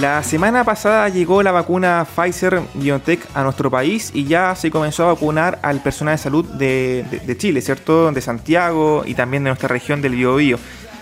La semana pasada llegó la vacuna Pfizer BioNTech a nuestro país y ya se comenzó a vacunar al personal de salud de, Chile, ¿cierto? De Santiago y también de nuestra región del Biobío.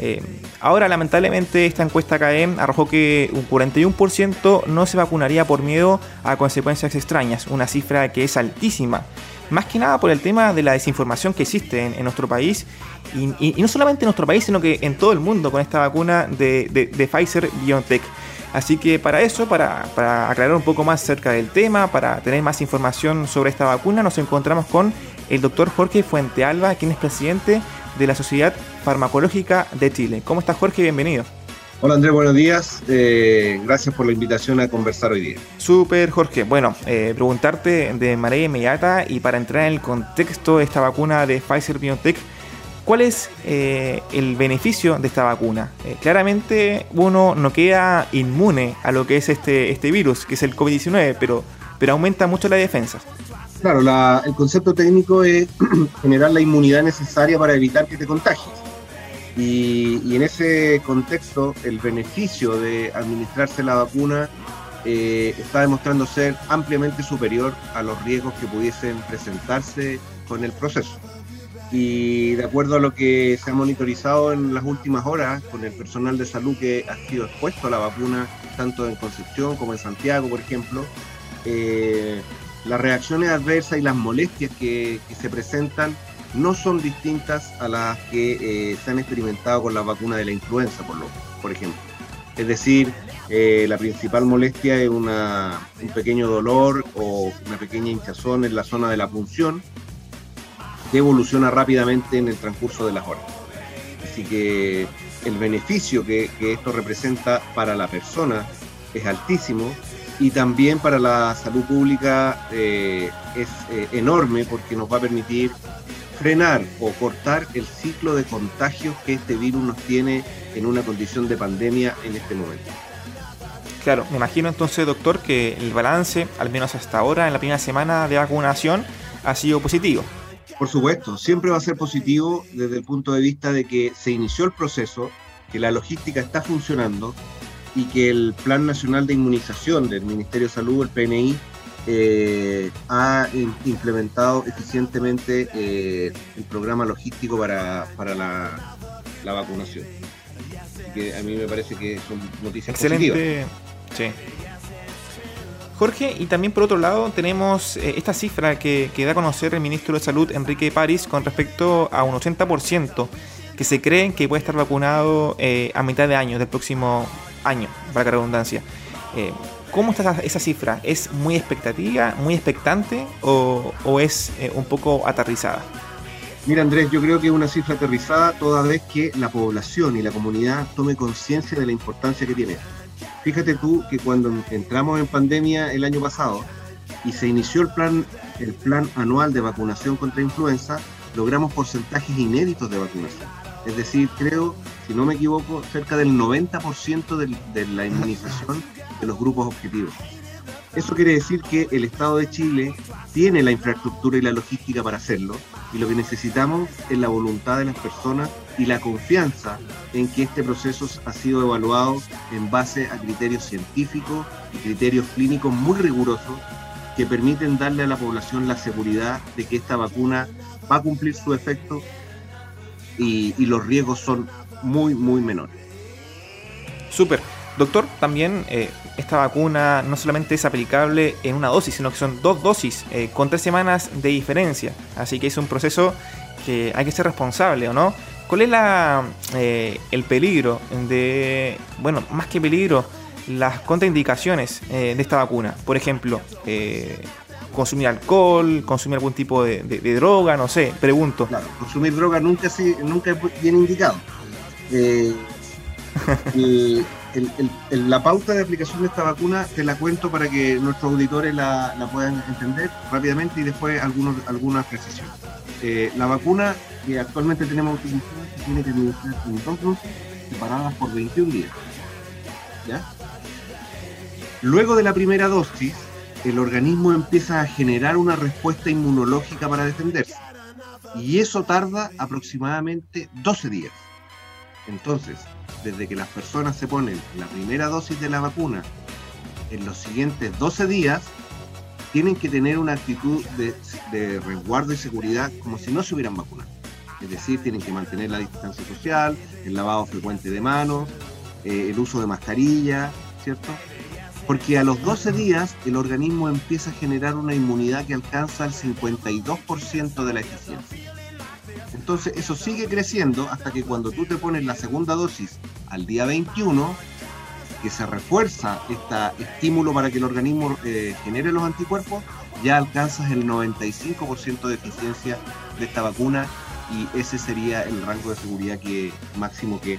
Eh, ahora, lamentablemente, esta encuesta CAEM arrojó que un 41% no se vacunaría por miedo a consecuencias extrañas, una cifra que es altísima. Más que nada por el tema de la desinformación que existe en, nuestro país, y, no solamente en nuestro país, sino que en todo el mundo con esta vacuna de, de Pfizer BioNTech. Así que para eso, para, para, aclarar un poco más acerca del tema, para tener más información sobre esta vacuna, nos encontramos con el doctor Jorge Fuentealba, quien es presidente de la Sociedad Farmacológica de Chile. ¿Cómo estás Jorge? Bienvenido. Hola Andrés, buenos días. Eh, gracias por la invitación a conversar hoy día. Súper Jorge. Bueno, eh, preguntarte de manera inmediata y para entrar en el contexto de esta vacuna de Pfizer BioNTech, ¿cuál es eh, el beneficio de esta vacuna? claramente uno no queda inmune a lo que es este, este virus, que es el COVID-19, pero, pero aumenta mucho la defensa. Claro, el concepto técnico es generar la inmunidad necesaria para evitar que te contagies. Y, en ese contexto, el beneficio de administrarse la vacuna eh, está demostrando ser ampliamente superior a los riesgos que pudiesen presentarse con el proceso. Y de acuerdo a lo que se ha monitorizado en las últimas horas con el personal de salud que ha sido expuesto a la vacuna, tanto en Concepción como en Santiago, por ejemplo, eh, las reacciones adversas y las molestias que, se presentan no son distintas a las que eh, se han experimentado con la vacuna de la influenza, por, lo, por ejemplo. Es decir, eh, la principal molestia es una, un pequeño dolor o una pequeña hinchazón en la zona de la punción que evoluciona rápidamente en el transcurso de las horas. Así que el beneficio que, esto representa para la persona es altísimo y también para la salud pública eh, es eh, enorme porque nos va a permitir frenar o cortar el ciclo de contagios que este virus nos tiene en una condición de pandemia en este momento. Claro, me imagino entonces, doctor, que el balance, al menos hasta ahora, en la primera semana de vacunación, ha sido positivo. Por supuesto, siempre va a ser positivo desde el punto de vista de que se inició el proceso, que la logística está funcionando, y que el Plan Nacional de Inmunización del Ministerio de Salud, el PNI, eh, ha implementado eficientemente eh, el programa logístico para, para la, la, vacunación. Que a mí me parece que son noticias Excelente. Sí. Jorge, y también por otro lado tenemos eh, esta cifra que, da a conocer el ministro de Salud, Enrique París, con respecto a un 80% que se cree que puede estar vacunado a mitad de año del próximo años, para la redundancia. Eh, ¿Cómo está esa, cifra? ¿Es muy expectativa, muy expectante o, es eh, un poco aterrizada? Mira Andrés, yo creo que es una cifra aterrizada toda vez que la población y la comunidad tome conciencia de la importancia que tiene. Fíjate tú que cuando entramos en pandemia el año pasado y se inició el plan, el plan anual de vacunación contra influenza, logramos porcentajes inéditos de vacunación. Es decir, creo si no me equivoco, cerca del 90% de, la inmunización de los grupos objetivos. Eso quiere decir que el Estado de Chile tiene la infraestructura y la logística para hacerlo y lo que necesitamos es la voluntad de las personas y la confianza en que este proceso ha sido evaluado en base a criterios científicos y criterios clínicos muy rigurosos que permiten darle a la población la seguridad de que esta vacuna va a cumplir su efecto y, los riesgos son muy, muy menor. Súper. Doctor, también eh, esta vacuna no solamente es aplicable en una dosis, sino que son dos dosis eh, con tres semanas de diferencia. Así que es un proceso que hay que ser responsable, ¿o no? ¿Cuál es la, eh, el peligro de, bueno, más que peligro, las contraindicaciones de esta vacuna? Por ejemplo, consumir alcohol, consumir algún tipo de, droga, no sé, pregunto. Claro, consumir droga nunca, nunca es bien indicado eh, la pauta de aplicación de esta vacuna te la cuento para que nuestros auditores la, puedan entender rápidamente y después algunos, algunas precisiones. Eh, la vacuna que actualmente tenemos utilizada tiene que administrar en dos dosis separadas por 21 días. Luego de la primera dosis, el organismo empieza a generar una respuesta inmunológica para defenderse. Y eso tarda aproximadamente 12 días. Entonces, desde que las personas se ponen la primera dosis de la vacuna en los siguientes 12 días, tienen que tener una actitud de, resguardo y seguridad como si no se hubieran vacunado. Es decir, tienen que mantener la distancia social, el lavado frecuente de manos, eh, el uso de mascarilla, ¿cierto? Porque a los 12 días el organismo empieza a generar una inmunidad que alcanza el 52% de la eficiencia. Entonces eso sigue creciendo hasta que cuando tú te pones la segunda dosis al día 21, que se refuerza este estímulo para que el organismo eh, genere los anticuerpos, ya alcanzas el 95% de eficiencia de esta vacuna y ese sería el rango de seguridad que máximo que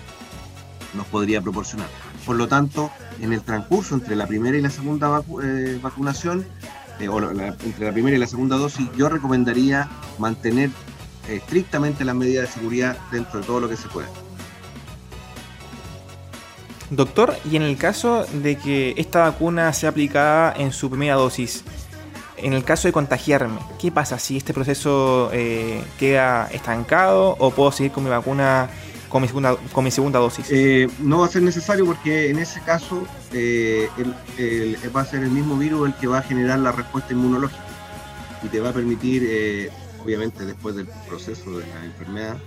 nos podría proporcionar. Por lo tanto, en el transcurso entre la primera y la segunda eh, vacunación, eh, o entre la primera y la segunda dosis, yo recomendaría mantener estrictamente las medidas de seguridad dentro de todo lo que se pueda. Doctor, y en el caso de que esta vacuna sea aplicada en su primera dosis, en el caso de contagiarme, ¿qué pasa si este proceso eh, queda estancado o puedo seguir con mi vacuna con mi segunda, con mi segunda dosis? Eh, no va a ser necesario porque en ese caso eh, va a ser el mismo virus el que va a generar la respuesta inmunológica y te va a permitir, obviamente después del proceso de la enfermedad,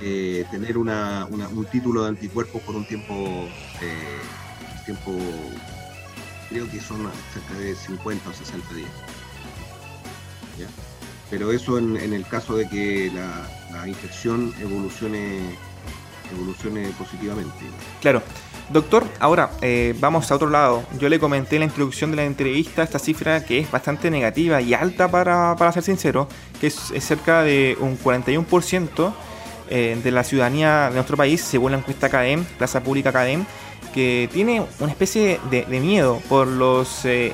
eh, tener una, un título de anticuerpos por un tiempo, eh, tiempo, creo que son cerca de 50 o 60 días. Pero eso en, el caso de que la, infección evolucione, evolucione positivamente. Claro. Doctor, ahora eh, vamos a otro lado. Yo le comenté en la introducción de la entrevista esta cifra que es bastante negativa y alta para, para ser sincero, que es, cerca de un 41% eh, de la ciudadanía de nuestro país, según la encuesta CADEM, Plaza Pública CADEM, que tiene una especie de, miedo por los eh,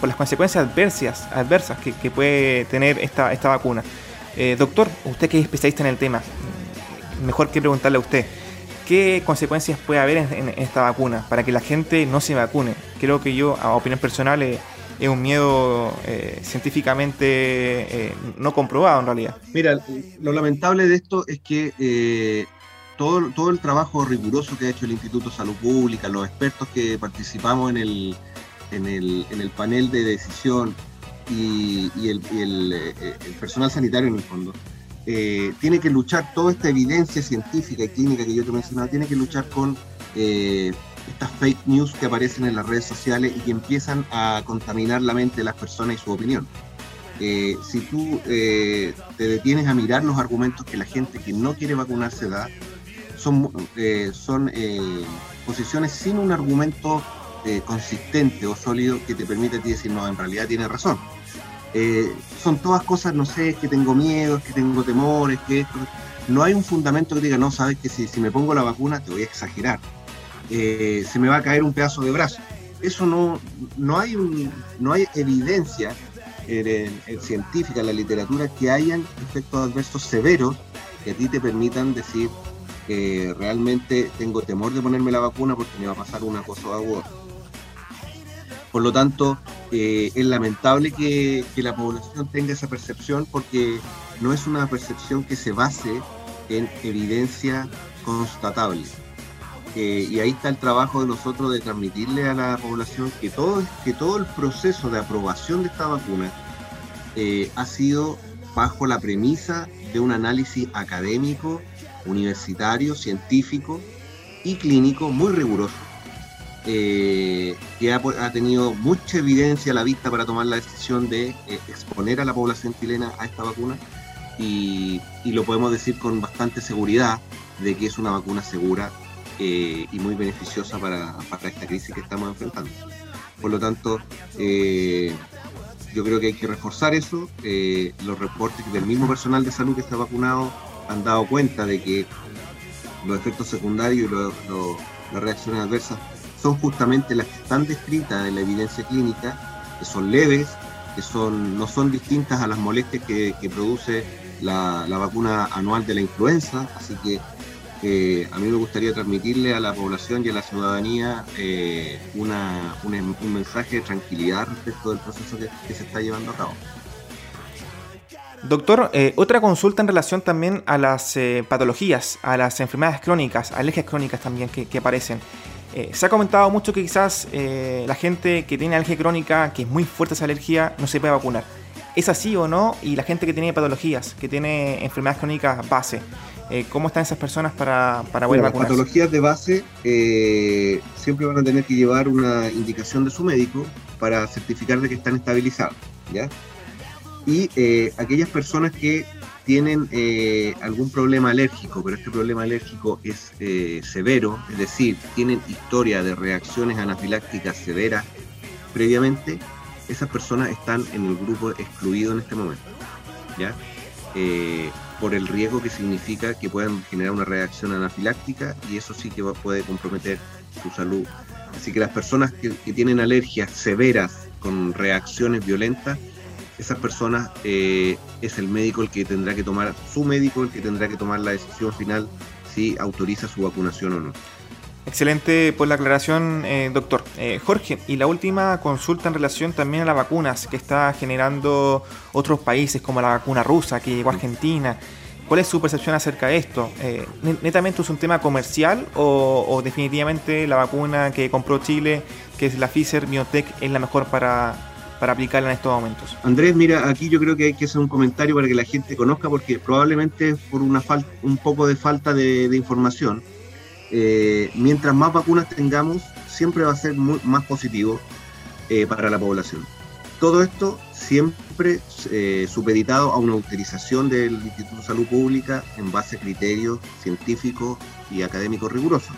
por las consecuencias adversas, adversas que, puede tener esta, esta vacuna. doctor, usted que es especialista en el tema, mejor que preguntarle a usted, ¿qué consecuencias puede haber en, esta vacuna para que la gente no se vacune? Creo que yo, a opinión personal, es un miedo eh, científicamente eh, no comprobado en realidad. Mira, lo lamentable de esto es que eh, todo, todo el trabajo riguroso que ha hecho el Instituto de Salud Pública, los expertos que participamos en el, en el, en el panel de decisión y, el, el, personal sanitario en el fondo, tiene que luchar toda esta evidencia científica y clínica que yo te mencionaba, tiene que luchar con estas fake news que aparecen en las redes sociales y que empiezan a contaminar la mente de las personas y su opinión. Eh, si tú eh, te detienes a mirar los argumentos que la gente que no quiere vacunarse da, son, eh, posiciones sin un argumento consistente o sólido que te permite ti decir, no, en realidad tiene razón. Son todas cosas, no sé, es que tengo miedo, es que tengo temores, que esto... No hay un fundamento que diga, no, sabes que si, me pongo la vacuna te voy a exagerar eh, se me va a caer un pedazo de brazo. Eso no, no, hay, no hay evidencia en, científica, en la literatura, que hayan efectos adversos severos que a ti te permitan decir que realmente tengo temor de ponerme la vacuna porque me va a pasar una cosa o algo. Por lo tanto, eh, es lamentable que, la población tenga esa percepción porque no es una percepción que se base en evidencia constatable. Eh, y ahí está el trabajo de nosotros de transmitirle a la población que todo, que todo el proceso de aprobación de esta vacuna eh, ha sido bajo la premisa de un análisis académico, universitario, científico y clínico muy riguroso, eh, que ha, tenido mucha evidencia a la vista para tomar la decisión de exponer a la población chilena a esta vacuna y, lo podemos decir con bastante seguridad de que es una vacuna segura eh, y muy beneficiosa para, esta crisis que estamos enfrentando. Por lo tanto, eh, yo creo que hay que reforzar eso. Eh, los reportes del mismo personal de salud que está vacunado han dado cuenta de que los efectos secundarios y las reacciones adversas son justamente las que están descritas en la evidencia clínica, que son leves, que son, no son distintas a las molestias que, produce la, la, vacuna anual de la influenza, así que a mí me gustaría transmitirle a la población y a la ciudadanía eh, una, un mensaje de tranquilidad respecto del proceso que, se está llevando a cabo. Doctor, eh, otra consulta en relación también a las eh, patologías, a las enfermedades crónicas, alergias crónicas también que, aparecen. Eh, se ha comentado mucho que quizás la gente que tiene alergia crónica, que es muy fuerte esa alergia, no se puede vacunar. ¿Es así o no? Y la gente que tiene patologías, que tiene enfermedades crónicas base, ¿cómo están esas personas para, para poder Las patologías de base siempre van a tener que llevar una indicación de su médico para certificar de que están estabilizados. ¿ya? y eh, aquellas personas que tienen eh, algún problema alérgico, pero este problema alérgico es eh, severo, es decir, tienen historia de reacciones anafilácticas severas previamente, esas personas están en el grupo excluido en este momento, ¿ya? por el riesgo que significa que puedan generar una reacción anafiláctica y eso sí que puede comprometer su salud. Así que las personas que tienen alergias severas con reacciones violentas, esas personas eh, es el médico el que tendrá que tomar, su médico el que tendrá que tomar la decisión final si autoriza su vacunación o no. Excelente por la aclaración, eh, doctor. Eh, Jorge, y la última consulta en relación también a las vacunas que está generando otros países como la vacuna rusa que llegó a Argentina. ¿Cuál es su percepción acerca de esto? ¿Netamente es un tema comercial o, o, definitivamente la vacuna que compró Chile, que es la Pfizer BioNTech, es la mejor para, para aplicarla en estos momentos. Andrés, mira, aquí yo creo que hay que hacer un comentario para que la gente conozca, porque probablemente por una falta, un poco de falta de, información, eh, mientras más vacunas tengamos, siempre va a ser más positivo eh, para la población. Todo esto siempre eh, supeditado a una utilización del Instituto de Salud Pública en base a criterios científicos y académicos rigurosos.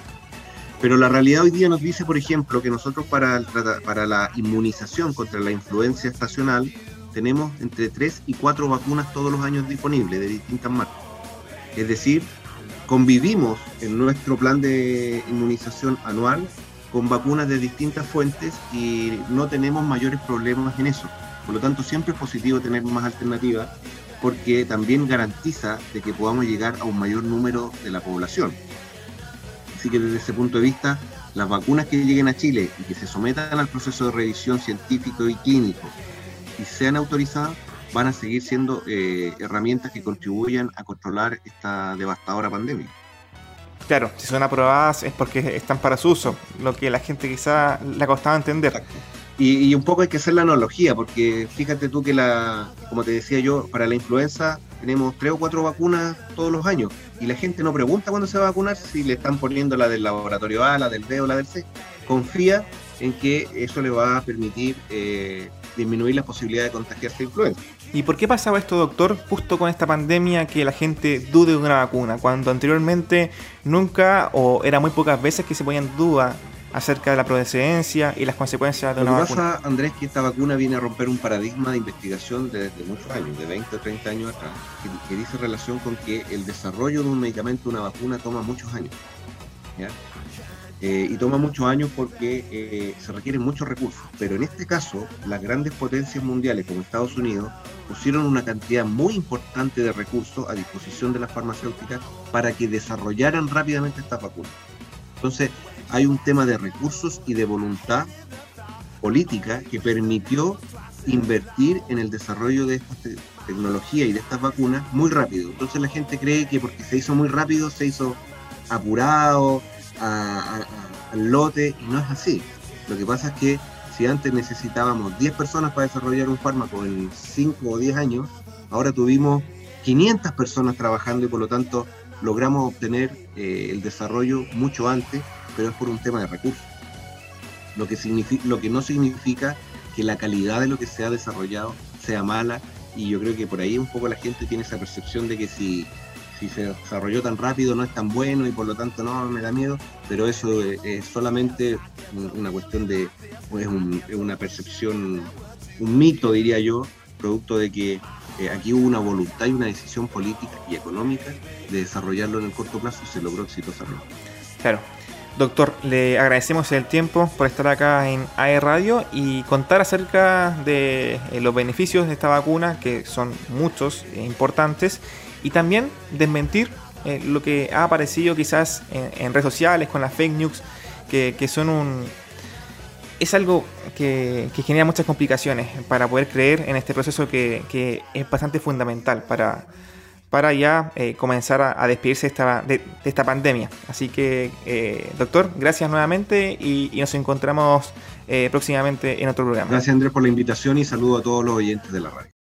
Pero la realidad hoy día nos dice, por ejemplo, que nosotros para, la inmunización contra la influencia estacional tenemos entre 3 y 4 vacunas todos los años disponibles de distintas marcas. Es decir, convivimos en nuestro plan de inmunización anual con vacunas de distintas fuentes y no tenemos mayores problemas en eso. Por lo tanto, siempre es positivo tener más alternativas porque también garantiza de que podamos llegar a un mayor número de la población. Así que desde ese punto de vista, las vacunas que lleguen a Chile y que se sometan al proceso de revisión científico y clínico y sean autorizadas, van a seguir siendo eh, herramientas que contribuyan a controlar esta devastadora pandemia. Claro, si son aprobadas es porque están para su uso, lo que la gente quizá le ha costado entender. Y, y, un poco hay que hacer la analogía, porque fíjate tú que la, como te decía yo, para la influenza tenemos tres o cuatro vacunas todos los años y la gente no pregunta cuándo se va a vacunar si le están poniendo la del laboratorio A, la del B o la del C. Confía en que eso le va a permitir eh, disminuir las posibilidades de contagiarse de influenza. ¿Y por qué pasaba esto, doctor, justo con esta pandemia que la gente dude de una vacuna, cuando anteriormente nunca o era muy pocas veces que se ponían dudas acerca de la procedencia y las consecuencias de una vacuna. Lo que pasa, Andrés, que esta vacuna viene a romper un paradigma de investigación desde muchos años, de 20 o 30 años atrás, que, dice relación con que el desarrollo de un medicamento, una vacuna, toma muchos años. Eh, y toma muchos años porque eh, se requieren muchos recursos. Pero en este caso, las grandes potencias mundiales como Estados Unidos pusieron una cantidad muy importante de recursos a disposición de las farmacéuticas para que desarrollaran rápidamente esta vacuna. Entonces, hay un tema de recursos y de voluntad política que permitió invertir en el desarrollo de esta tecnología y de estas vacunas muy rápido. Entonces la gente cree que porque se hizo muy rápido, se hizo apurado, al lote, y no es así. Lo que pasa es que si antes necesitábamos 10 personas para desarrollar un fármaco en 5 o 10 años, ahora tuvimos 500 personas trabajando y por lo tanto logramos obtener eh, el desarrollo mucho antes pero es por un tema de recursos. Lo que, lo que no significa que la calidad de lo que se ha desarrollado sea mala y yo creo que por ahí un poco la gente tiene esa percepción de que si, se desarrolló tan rápido no es tan bueno y por lo tanto no me da miedo, pero eso es, solamente una cuestión de, es, una percepción, un mito diría yo, producto de que eh, aquí hubo una voluntad y una decisión política y económica de desarrollarlo en el corto plazo y se logró exitosamente. Claro, Doctor, le agradecemos el tiempo por estar acá en AE Radio y contar acerca de eh, los beneficios de esta vacuna, que son muchos e importantes, y también desmentir eh, lo que ha aparecido quizás en, redes sociales con las fake news, que, son un, es algo que, genera muchas complicaciones para poder creer en este proceso que, es bastante fundamental para, para ya eh, comenzar a, despedirse esta, de, esta pandemia. Así que, eh, doctor, gracias nuevamente y, nos encontramos próximamente en otro programa. Gracias Andrés por la invitación y saludo a todos los oyentes de la radio.